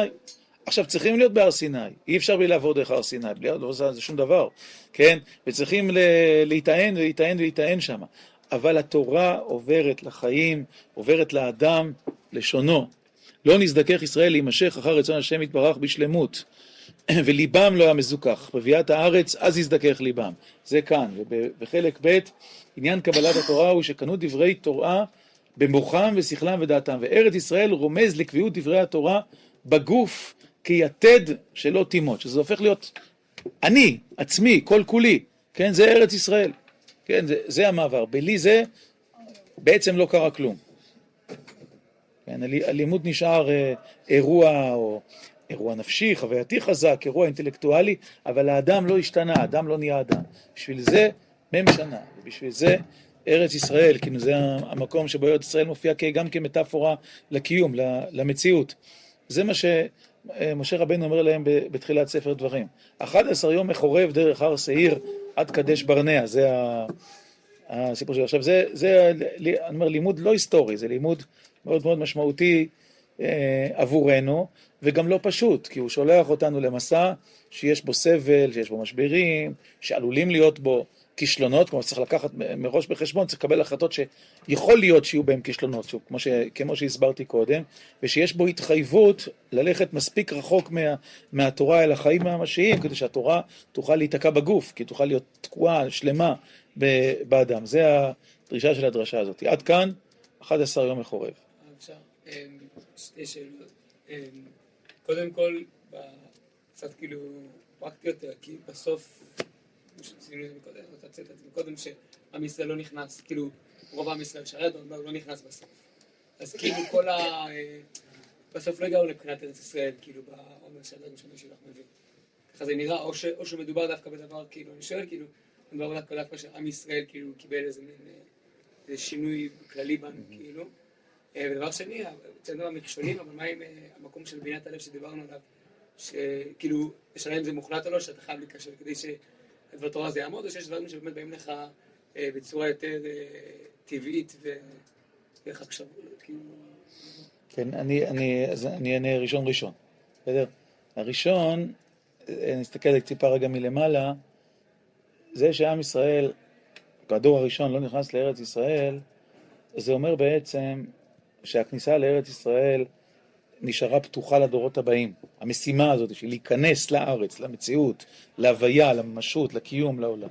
עכשיו, צריכים להיות בהר סיני, אי אפשר בלי לעבור דרך הר סיני, בלי לעבור זה שום דבר, כן? וצריכים להיטען ולהיטען ולהיטען שם. אבל התורה עוברת לחיים, עוברת לאדם, לשונו. לא נזדכך ישראל להימשך אחר רצון השם יתברך בשלמות. וליבם לא היה מזוכח. בביאת הארץ, אז יזדכך ליבם. זה כאן. ובחלק ב', עניין קבלת התורה הוא שקנו דברי תורה במוחם ושכלם ודעתם. וארץ ישראל רומז לקביעות דברי התורה בגוף כיתד שלא תימות. שזה הופך להיות אני, עצמי, כל כולי. כן, זה ארץ ישראל. כן, זה, זה המעבר. בלי זה בעצם לא קרה כלום. כן, הלימוד נשאר אה, אירוע או אירוע נפשי, חווייתי חזק, אירוע אינטלקטואלי, אבל האדם לא השתנה, האדם לא נהיה אדם. בשביל זה מ"ם שנה, ובשביל זה ארץ ישראל, כאילו זה המקום שבו ארץ ישראל מופיע גם כמטאפורה לקיום, למציאות. זה מה שמשה רבנו אומר להם בתחילת ספר דברים. 11 יום מחורב דרך הר שעיר עד קדש ברנע, זה הסיפור שלו. עכשיו זה, זה, אני אומר, לימוד לא היסטורי, זה לימוד מאוד מאוד משמעותי אה, עבורנו, וגם לא פשוט, כי הוא שולח אותנו למסע שיש בו סבל, שיש בו משברים, שעלולים להיות בו כישלונות, כלומר צריך לקחת מראש בחשבון, צריך לקבל החלטות שיכול להיות שיהיו בהם כישלונות, כמו, ש, כמו שהסברתי קודם, ושיש בו התחייבות ללכת מספיק רחוק מה, מהתורה אל החיים הממשיים, כדי שהתורה תוכל להיתקע בגוף, כי תוכל להיות תקועה, שלמה, באדם. זה הדרישה של הדרשה הזאת. עד כאן, 11 יום מחורב. אפשר, אמ, שתי שאלות. אמ, קודם כל, קצת כאילו פרקטי יותר, כי בסוף, שציינו את זה מקודם, אתה ציינת את זה מקודם, שעם ישראל לא נכנס, כאילו, רוב עם ישראל שרת, הוא לא נכנס בסוף. אז כאילו כל ה... אה, בסוף לא הגענו לבחינת ארץ ישראל, כאילו, בעומר של אדם שאני שלך מבין. ככה זה נראה, או, ש, או שמדובר דווקא בדבר, כאילו, אני שואל, כאילו, מדובר דווקא דווקא שעם ישראל, כאילו, קיבל איזה מין אה, שינוי כללי בנו, כאילו. אה, ודבר שני, אצלנו המכשולים, אבל מה עם המקום של בניית הלב שדיברנו עליו? שכאילו, השאלה אם זה מוחלט או לא, שאתה חייב להיקשר כדי שדבר תורה הזה יעמוד, או שיש דברים שבאמת באים לך אה, בצורה יותר אה, טבעית ואיך עכשיו, כאילו... כן, אני, אני, אז אני אענה ראשון ראשון, בסדר? הראשון, נסתכל טיפה רגע מלמעלה, זה שעם ישראל, כדור הראשון לא נכנס לארץ ישראל, זה אומר בעצם שהכניסה לארץ ישראל נשארה פתוחה לדורות הבאים. המשימה הזאת של להיכנס לארץ, למציאות, להוויה, לממשות, לקיום, לעולם.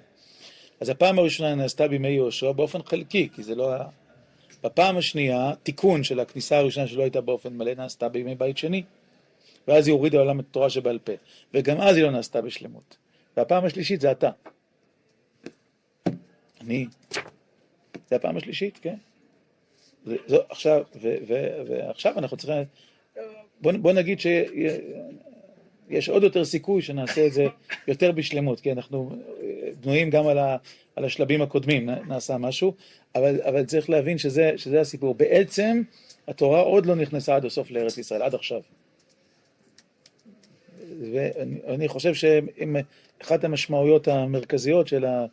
אז הפעם הראשונה נעשתה בימי יהושע באופן חלקי, כי זה לא היה... בפעם השנייה, תיקון של הכניסה הראשונה שלא הייתה באופן מלא, נעשתה בימי בית שני. ואז היא הורידה לעולם את התורה שבעל פה. וגם אז היא לא נעשתה בשלמות. והפעם השלישית זה אתה. אני. זה הפעם השלישית, כן? זה, זה, עכשיו, ו, ו, ועכשיו אנחנו צריכים בוא, בוא נגיד שיש עוד יותר סיכוי שנעשה את זה יותר בשלמות, כי אנחנו בנויים גם על, ה, על השלבים הקודמים, נעשה משהו, אבל, אבל צריך להבין שזה, שזה הסיפור. בעצם התורה עוד לא נכנסה עד הסוף לארץ ישראל, עד עכשיו. ואני חושב שאחת המשמעויות המרכזיות של, ה,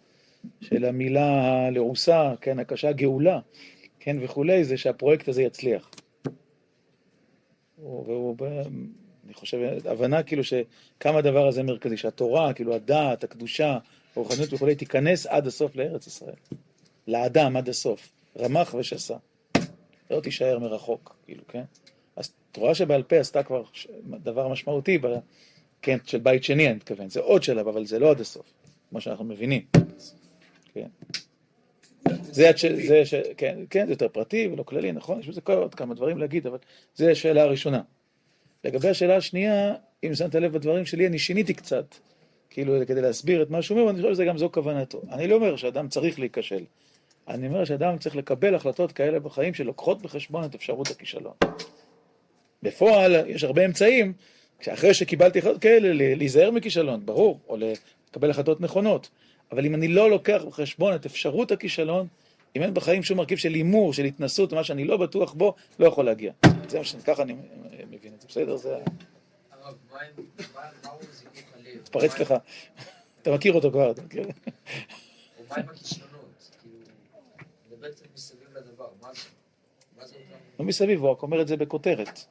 של המילה הלעוסה, כן, הקשה גאולה, כן, וכולי, זה שהפרויקט הזה יצליח. והוא, אני חושב, הבנה כאילו שכמה הדבר הזה מרכזי, שהתורה, כאילו הדעת, הקדושה, הרוחניות וכולי, תיכנס עד הסוף לארץ ישראל. לאדם עד הסוף, רמח ושסה. לא תישאר מרחוק, כאילו, כן? אז תורה שבעל פה עשתה כבר דבר משמעותי, ב, כן, של בית שני אני מתכוון, זה עוד שלב, אבל זה לא עד הסוף, כמו שאנחנו מבינים, כן? זה, זה, זה, כן, כן, זה יותר פרטי ולא כללי, נכון? יש בזה עוד כמה דברים להגיד, אבל זו השאלה הראשונה. לגבי השאלה השנייה, אם שמת לב בדברים שלי, אני שיניתי קצת, כאילו, כדי להסביר את מה שהוא אומר, ואני חושב שגם זו כוונתו. אני לא אומר שאדם צריך להיכשל. אני אומר שאדם צריך לקבל החלטות כאלה בחיים שלוקחות בחשבון את אפשרות הכישלון. בפועל, יש הרבה אמצעים, אחרי שקיבלתי החלטות כאלה, להיזהר מכישלון, ברור, או לקבל החלטות נכונות. אבל אם אני לא לוקח בחשבון את אפשרות הכישלון, אם אין בחיים שום מרכיב של הימור, של התנסות, מה שאני לא בטוח בו, לא יכול להגיע. זה מה שאני, ככה אני מבין את זה, בסדר? זה... התפרץ לך. אתה מכיר אותו כבר, אתה מכיר? מה עם הכישלונות? כאילו, זה בעצם מסביב לדבר, מה זה? לא מסביב, הוא רק אומר את זה בכותרת.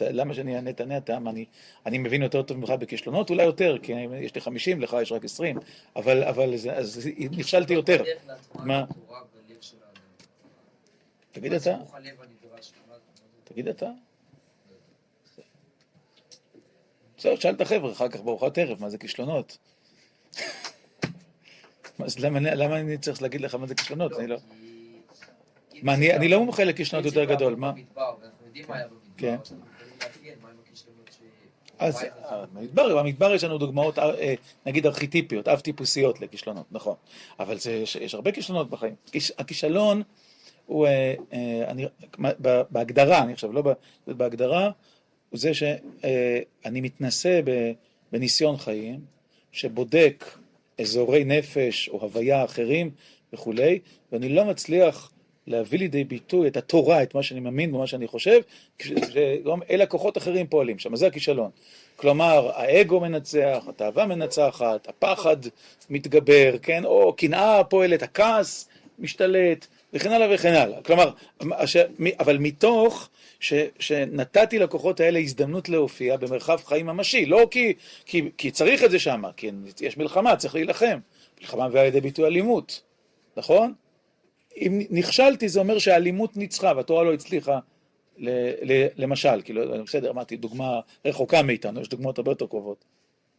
למה שאני אענה, תענה אתה, אני, אני מבין יותר טוב ממך בכישלונות? אולי יותר, כי יש לי 50, לך יש רק 20, אבל, אבל זה, אז נכשלתי יותר. מה? תגיד אתה. תגיד אתה. בסדר, תשאל את החבר'ה, אחר כך בארוחת ערב, מה זה כישלונות? אז למה, אני צריך להגיד לך מה זה כישלונות? אני לא... כי- מה, אני, אני לא מומחה לכישלונות יותר גדול, מה? במדבר, ואנחנו יודעים מה היה במדבר, כן. אז אנחנו יכולים לאפיין מהם הכישלונות ש... אז. אה, במדבר, במדבר יש לנו דוגמאות, אה, נגיד ארכיטיפיות, אב-טיפוסיות לכישלונות, נכון. אבל זה, יש, יש הרבה כישלונות בחיים. כיש- הכישלון הוא, אה, אה, אני, בהגדרה, אני עכשיו לא בהגדרה, הוא זה שאני מתנסה בניסיון חיים, שבודק אזורי נפש או הוויה אחרים וכולי, ואני לא מצליח להביא לידי ביטוי את התורה, את מה שאני מאמין ומה שאני חושב, שגם אלה כוחות אחרים פועלים שם, זה הכישלון. כלומר, האגו מנצח, התאווה מנצחת, הפחד מתגבר, כן, או קנאה פועלת, הכעס משתלט, וכן הלאה וכן הלאה. כלומר, אבל מתוך ש, שנתתי לכוחות האלה הזדמנות להופיע במרחב חיים ממשי, לא כי, כי, כי צריך את זה שם, כי יש מלחמה, צריך להילחם. מלחמה מביאה לידי ביטוי אלימות, נכון? אם נכשלתי זה אומר שהאלימות ניצחה והתורה לא הצליחה, ל, ל, למשל, כאילו, בסדר, אמרתי, דוגמה רחוקה מאיתנו, יש דוגמאות הרבה יותר קרובות.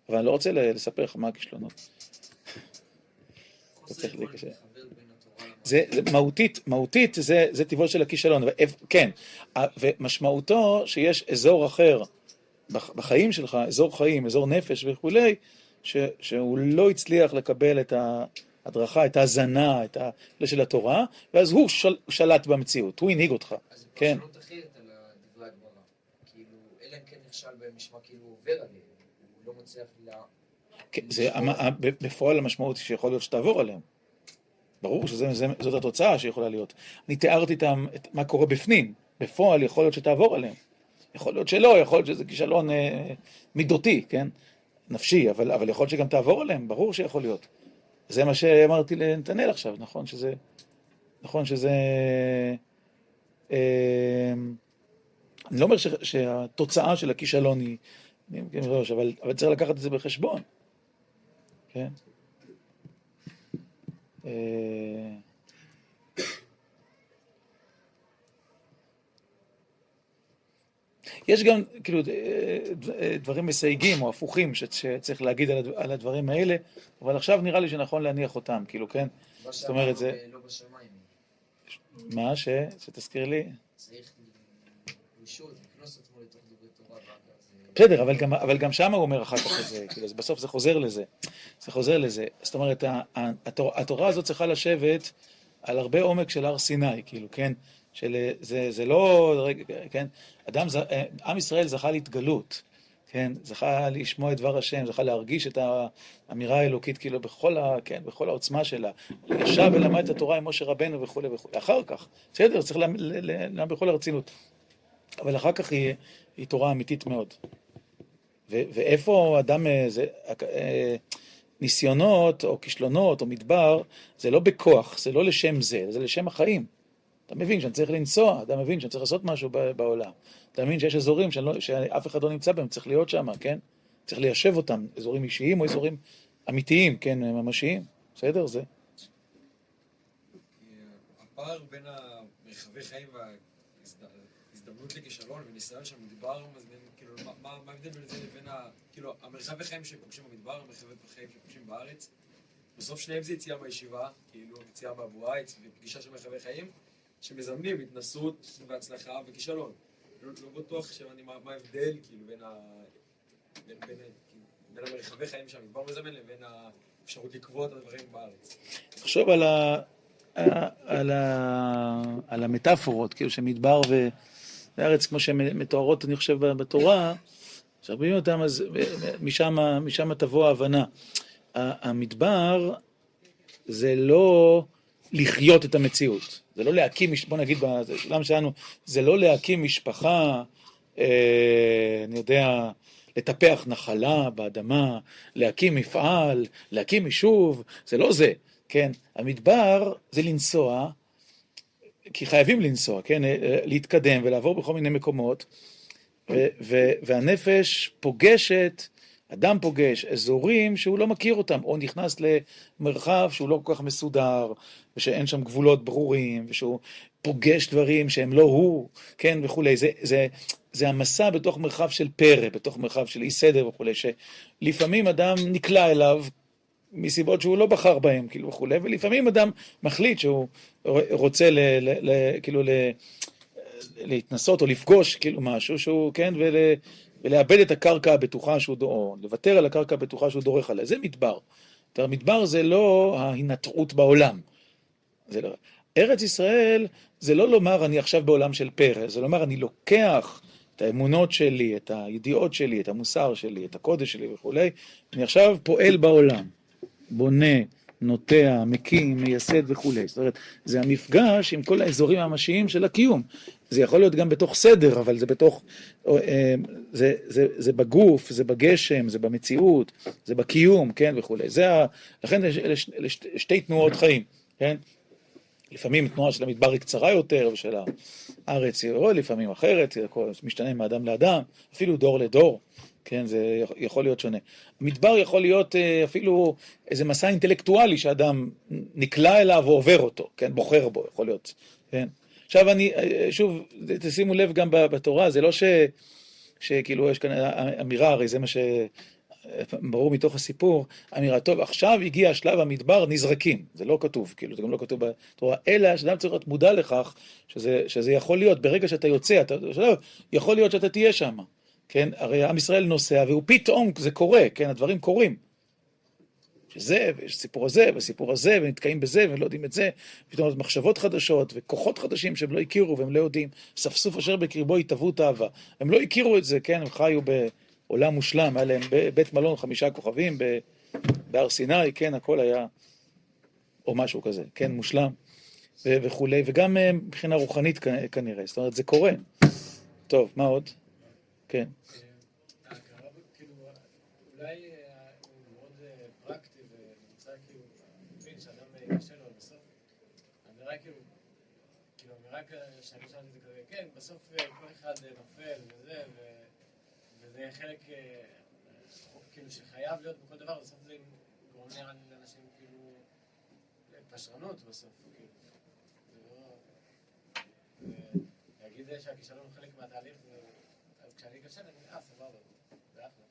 אבל אני לא רוצה לספר לך מה הכישלונות. זה, זה מהותית, מהותית זה, זה טבעו של הכישלון, ואיפ- כן, ה- ומשמעותו שיש אזור אחר בח- בחיים שלך, אזור חיים, אזור נפש וכולי, ש, שהוא לא הצליח לקבל את ההדרכה, את ההזנה, את ה... של התורה, ואז הוא של, שלט במציאות, הוא הנהיג אותך. אז זה כן. פרשנות אחרת על דברי הגמרא. כאילו, אלא אם כן נכשל בהם נשמע כאילו הוא עובר עליהם. הוא לא מצליח ל... כן, זה, בפועל המשמעות היא שיכול להיות שתעבור עליהם. ברור שזאת התוצאה שיכולה להיות. אני תיארתי את, ה- את מה קורה בפנים. בפועל יכול להיות שתעבור עליהם. יכול להיות שלא, יכול להיות שזה כישלון אה, מידותי, כן? נפשי, אבל, אבל יכול להיות שגם תעבור עליהם, ברור שיכול להיות. זה מה שאמרתי לנתנאל עכשיו, נכון שזה... נכון שזה... אה, אני לא אומר ש, שהתוצאה של הכישלון היא... אבל, אבל צריך לקחת את זה בחשבון. כן? אה, יש גם, כאילו, אה, דברים מסייגים או הפוכים שצריך להגיד על הדבר- על הדברים האלה, אבל עכשיו נראה לי שנכון להניח אותם, כאילו, כן? זאת אומרת, זה- שאמרנו לא. מה? ש... שתזכיר לי? צריך לשאול, לקנוס עצמו לתוך דברי תורה. ואז, אה, בסדר, אבל גם, אבל גם שם הוא אומר אחר כך את זה, כאילו, בסוף זה חוזר לזה. זה חוזר לזה. זאת אומרת, התורה הזאת צריכה לשבת על הרבה עומק של הר סיני, כאילו, כן? של, זה, זה לא, רגע, כן? אדם, ז- עם ישראל זכה להתגלות, כן? זכה לשמוע את דבר השם, זכה להרגיש את האמירה האלוקית, כאילו, בכל, ה, כן, בכל העוצמה שלה. ישב ולמד את התורה עם משה רבנו וכולי וכולי. אחר כך, בסדר, צריך ללמד בכל הרצינות. אבל אחר כך היא, היא תורה אמיתית מאוד. ו- ואיפה אדם, אה, זה, אה, ניסיונות או כישלונות או מדבר, זה לא בכוח, זה לא לשם זה, זה לשם החיים. אתה מבין שאני צריך לנסוע, אתה מבין שאני צריך לעשות משהו בעולם. אתה מבין שיש אזורים שאני לא, שאף אחד לא נמצא בהם, צריך להיות שם, כן? צריך ליישב אותם, אזורים אישיים או אזורים אמיתיים, כן, ממשיים. בסדר? זה. הפער בין המרחבי חיים וההזדמנות לכישלון וניסיון של מדבר, אז בין, כאילו, מה- ההבדל בין זה לבין ה... כאילו, המרחבי חיים שפוגשים במדבר, המרחבי חיים שפוגשים בארץ, בסוף שניהם זה יציאה מהישיבה, כאילו, יציאה מהבוהייץ ופגישה של מרחבי חיים, שמזמנים התנסות והצלחה וכישלון. לא, לא בטוח שאני, מה, מה ההבדל, כאילו, בין ה... בין, בין, כאילו, בין המרחבי חיים שהמדבר מזמן לבין האפשרות לקבוע את הדברים בארץ. תחשוב על, ה, על, ה, על המטאפורות, כאילו שמדבר ו- וארץ, כמו שהן מתוארות, אני חושב, בתורה, כשרבים אותם, אז משם, משם תבוא ההבנה. המדבר זה לא לחיות את המציאות, זה לא להקים, בוא נגיד, בעולם שלנו, זה לא להקים משפחה, אה, אני יודע, לטפח נחלה באדמה, להקים מפעל, להקים יישוב, זה לא זה, כן? המדבר זה לנסוע, כי חייבים לנסוע, כן? להתקדם ולעבור בכל מיני מקומות, ו- והנפש פוגשת אדם פוגש אזורים שהוא לא מכיר אותם, או נכנס למרחב שהוא לא כל כך מסודר, ושאין שם גבולות ברורים, ושהוא פוגש דברים שהם לא הוא, כן, וכולי. זה, זה, זה המסע בתוך מרחב של פרא, בתוך מרחב של אי סדר וכולי, שלפעמים אדם נקלע אליו מסיבות שהוא לא בחר בהם, כאילו וכולי, ולפעמים אדם מחליט שהוא רוצה ל, ל, ל, כאילו ל, להתנסות או לפגוש כאילו משהו שהוא, כן, ול, ולאבד את הקרקע הבטוחה שהוא, או לוותר על הקרקע הבטוחה שהוא דורך עליה, זה מדבר. מדבר זה לא ההנטעות בעולם. זה לא... ארץ ישראל זה לא לומר אני עכשיו בעולם של פרא, זה לומר אני לוקח את האמונות שלי, את הידיעות שלי, את המוסר שלי, את הקודש שלי וכולי, אני עכשיו פועל בעולם, בונה, נוטע, מקים, מייסד וכולי. זאת אומרת, זה המפגש עם כל האזורים הממשיים של הקיום. זה יכול להיות גם בתוך סדר, אבל זה בתוך, אה, זה, זה, זה בגוף, זה בגשם, זה במציאות, זה בקיום, כן, וכולי. זה ה... לכן אלה שתי תנועות חיים, כן? לפעמים תנועה של המדבר היא קצרה יותר, ושל הארץ היא לפעמים אחרת, זה משתנה מאדם לאדם, אפילו דור לדור, כן, זה יכול להיות שונה. המדבר יכול להיות אה, אפילו איזה מסע אינטלקטואלי שאדם נקלע אליו ועובר אותו, כן, בוחר בו, יכול להיות, כן. עכשיו אני, אה, שוב, תשימו לב גם בתורה, זה לא ש... שכאילו יש כאן אמירה, הרי זה מה ש... ברור מתוך הסיפור, אמירה, טוב, עכשיו הגיע שלב המדבר, נזרקים. זה לא כתוב, כאילו, זה גם לא כתוב בתורה, אלא שאדם צריך להיות מודע לכך שזה, שזה יכול להיות, ברגע שאתה יוצא, אתה, שלב, יכול להיות שאתה תהיה שם. כן, הרי עם ישראל נוסע, והוא פתאום, זה קורה, כן, הדברים קורים. שזה, ויש סיפור הזה, וסיפור הזה, ונתקעים בזה, והם לא יודעים את זה, פתאום עוד מחשבות חדשות, וכוחות חדשים שהם לא הכירו והם לא יודעים, ספסוף אשר בקרבו התהוות אהבה. הם לא הכירו את זה, כן, הם חיו בעולם מושלם, היה להם בית מלון חמישה כוכבים בהר סיני, כן, הכל היה, או משהו כזה, כן, מושלם, וכולי, וגם אה, מבחינה רוחנית כנראה, זאת אומרת, זה קורה. טוב, מה עוד? כן. שאני שאלתי את זה כזה, כן, בסוף אה, כל אחד אה, נופל וזה, וזה חלק, אה, כאילו, שחייב להיות בכל דבר, בסוף זה גורם לאנשים, כאילו, פשרנות בסוף, כאילו. לא... להגיד שהכישלון הוא חלק מהתהליך, אז כשאני אכשל, אני אה, סבבה, זה אחלה.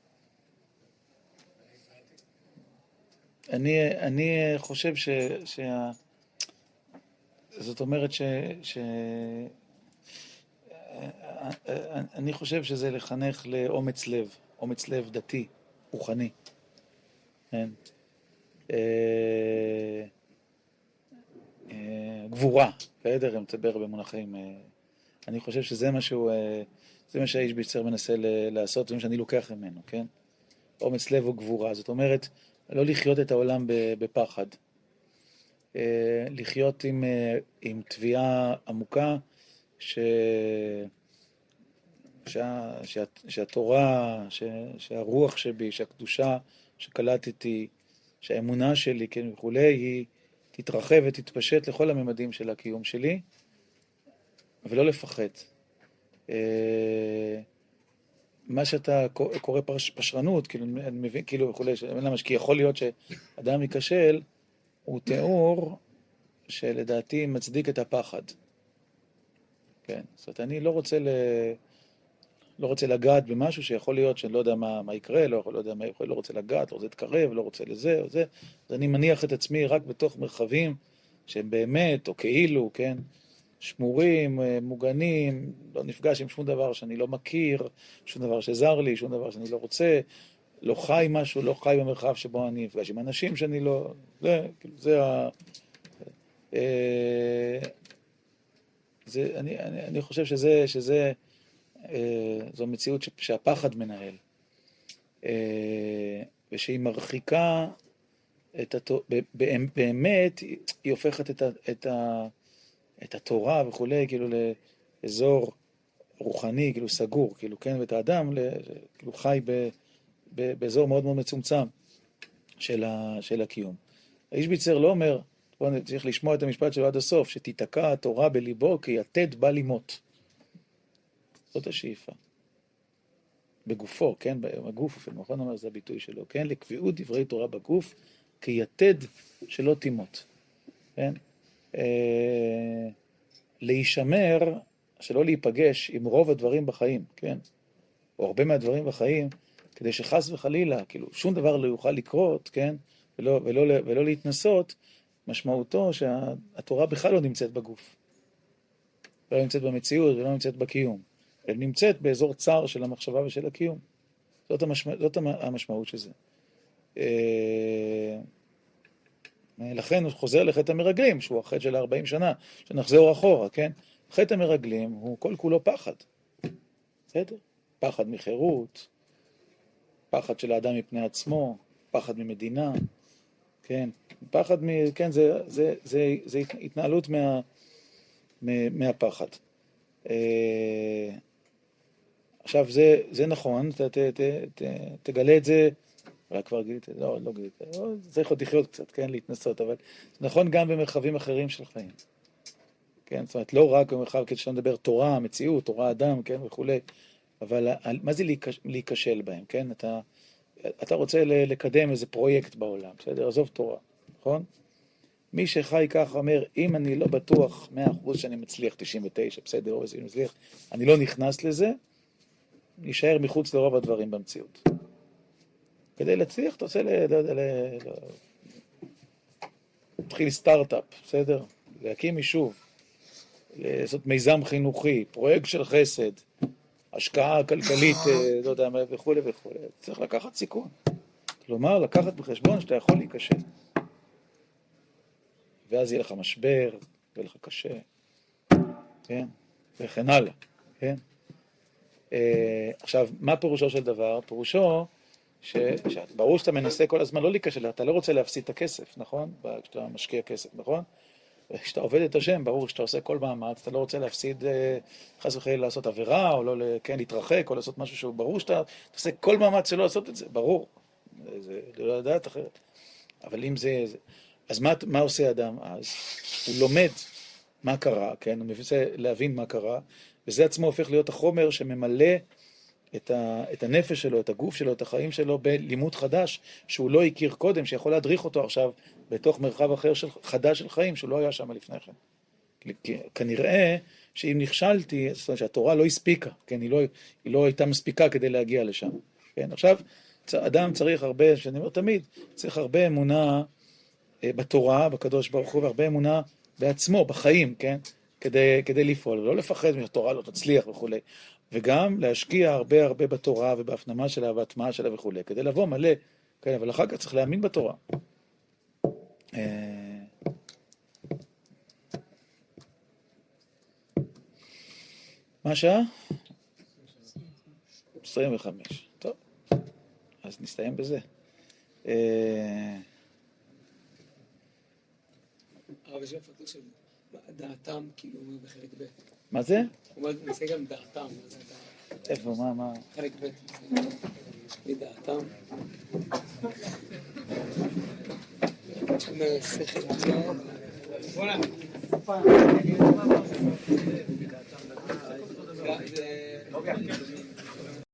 אני, אני חושב ש, שה... זאת אומרת ש... ש... אני חושב שזה לחנך לאומץ לב, אומץ לב דתי, רוחני. כן. אה, אה, גבורה, בסדר? אם תדבר במונחים... אה, אני חושב שזה מה שהוא, זה מה שהאיש ביצר מנסה לעשות, זה מה שאני לוקח ממנו, כן? אומץ לב או גבורה, זאת אומרת, לא לחיות את העולם בפחד. לחיות עם, עם תביעה עמוקה ש... שה, שה, שהתורה, ש, שהרוח שבי, שהקדושה שקלטתי, שהאמונה שלי, כן, וכולי, היא תתרחב ותתפשט לכל הממדים של הקיום שלי, ולא לפחד. אה, מה שאתה קורא פש, פשרנות, כאילו, אני מבין, כאילו, וכולי, למה, כי יכול להיות שאדם ייכשל, הוא תיאור שלדעתי מצדיק את הפחד. כן, זאת אומרת, אני לא רוצה, ל... לא רוצה לגעת במשהו שיכול להיות שאני לא יודע מה, מה יקרה, לא, לא יודע מה יכול, לא רוצה לגעת, לא רוצה להתקרב, לא רוצה לזה או זה, אז אני מניח את עצמי רק בתוך מרחבים שהם באמת, או כאילו, כן, שמורים, אה, מוגנים, לא נפגש עם שום דבר שאני לא מכיר, שום דבר שזר לי, שום דבר שאני לא רוצה, לא חי משהו, לא חי במרחב שבו אני נפגש עם אנשים שאני לא... זה, כאילו, זה ה... אה, זה, אני, אני, אני חושב שזה, שזה, זו מציאות שהפחד מנהל, אה, ושהיא מרחיקה את התורה, באמת היא הופכת את, ה, את, ה, את התורה וכולי, כאילו לאזור רוחני, כאילו סגור, כאילו, כן, ואת האדם, כאילו חי ב... באזור מאוד מאוד מצומצם של, ה, של הקיום. האיש ביצר לא אומר, בואו צריך לשמוע את המשפט שלו עד הסוף, שתיתקע התורה בליבו כי יתד בא למות. זאת השאיפה. בגופו, כן, בגוף אפילו, נכון אומר זה הביטוי שלו, כן, לקביעות דברי תורה בגוף, כיתד שלא תימות, כן, אה, להישמר, שלא להיפגש עם רוב הדברים בחיים, כן, או הרבה מהדברים בחיים, כדי שחס וחלילה, כאילו, שום דבר לא יוכל לקרות, כן, ולא, ולא, ולא להתנסות, משמעותו שהתורה בכלל לא נמצאת בגוף. לא נמצאת במציאות ולא נמצאת בקיום. אלא נמצאת באזור צר של המחשבה ושל הקיום. זאת, המשמע, זאת המשמעות של זה. אה, לכן הוא חוזר לחטא המרגלים, שהוא החטא של 40 שנה, שנחזור אחורה, כן? חטא המרגלים הוא כל כולו פחד. בסדר? פחד מחירות, פחד של האדם מפני עצמו, פחד ממדינה, כן? פחד מ... כן, זה, זה, זה, זה התנהלות מה, מהפחד. עכשיו, זה, זה נכון, ת, ת, ת, ת, תגלה את זה, אולי כבר גילית, לא, לא גילית, לא, צריך עוד לחיות קצת, כן, להתנסות, אבל זה נכון גם במרחבים אחרים של חיים. כן, זאת אומרת, לא רק במרחב, כדי שלא נדבר תורה, מציאות, תורה אדם, כן, וכולי, אבל מה זה להיכשל בהם, כן? אתה, אתה רוצה לקדם איזה פרויקט בעולם, בסדר? עזוב תורה, נכון? מי שחי ככה אומר, אם אני לא בטוח 100% שאני מצליח 99, בסדר, או איזה מצליח, אני לא נכנס לזה, נשאר מחוץ לרוב הדברים במציאות. כדי להצליח, אתה רוצה ל... לא יודע, להתחיל סטארט-אפ, בסדר? להקים יישוב, לעשות מיזם חינוכי, פרויקט של חסד, השקעה כלכלית, אה, לא יודע מה, וכולי וכולי. צריך לקחת סיכון. כלומר, לקחת בחשבון שאתה יכול להיכשל. ואז יהיה לך משבר, יהיה לך קשה, כן? וכן הלאה, כן? אה, עכשיו, מה פירושו של דבר? פירושו שברור שאתה מנסה כל הזמן לא להיכשל, אתה לא רוצה להפסיד את הכסף, נכון? כשאתה משקיע כסף, נכון? כשאתה עובד את השם, ברור שאתה עושה כל מאמץ, אתה לא רוצה להפסיד, אה, חס וחלילה לעשות עבירה, או לא, כן, להתרחק, או לעשות משהו שהוא ברור שאתה עושה כל מאמץ שלא לעשות את זה, ברור. זה לא לדעת אחרת. אבל אם זה... אז מה, מה עושה אדם אז? הוא לומד מה קרה, כן? הוא מנסה להבין מה קרה, וזה עצמו הופך להיות החומר שממלא את, ה, את הנפש שלו, את הגוף שלו, את החיים שלו בלימוד חדש שהוא לא הכיר קודם, שיכול להדריך אותו עכשיו בתוך מרחב אחר של, חדש של חיים שהוא לא היה שם לפני כן. כנראה שאם נכשלתי, זאת אומרת שהתורה לא הספיקה, כן, היא לא, היא לא הייתה מספיקה כדי להגיע לשם. כן, עכשיו, אדם צריך הרבה, שאני אומר תמיד, צריך הרבה אמונה אה, בתורה, בקדוש ברוך הוא, והרבה אמונה בעצמו, בחיים, כן, כדי, כדי לפעול, לא לפחד מהתורה לא תצליח וכולי. וגם להשקיע הרבה הרבה בתורה ובהפנמה שלה והטמעה שלה וכולי, כדי לבוא מלא, כן, אבל אחר כך צריך להאמין בתורה. אה, מה השעה? 25. טוב, אז נסתיים בזה. אה, הרב יש מפקד של דעתם, כאילו, בחלק ב'. מה זה? הוא מנסה גם דעתם. איפה, מה, מה? חלק ב', מדעתם. בוא'נה.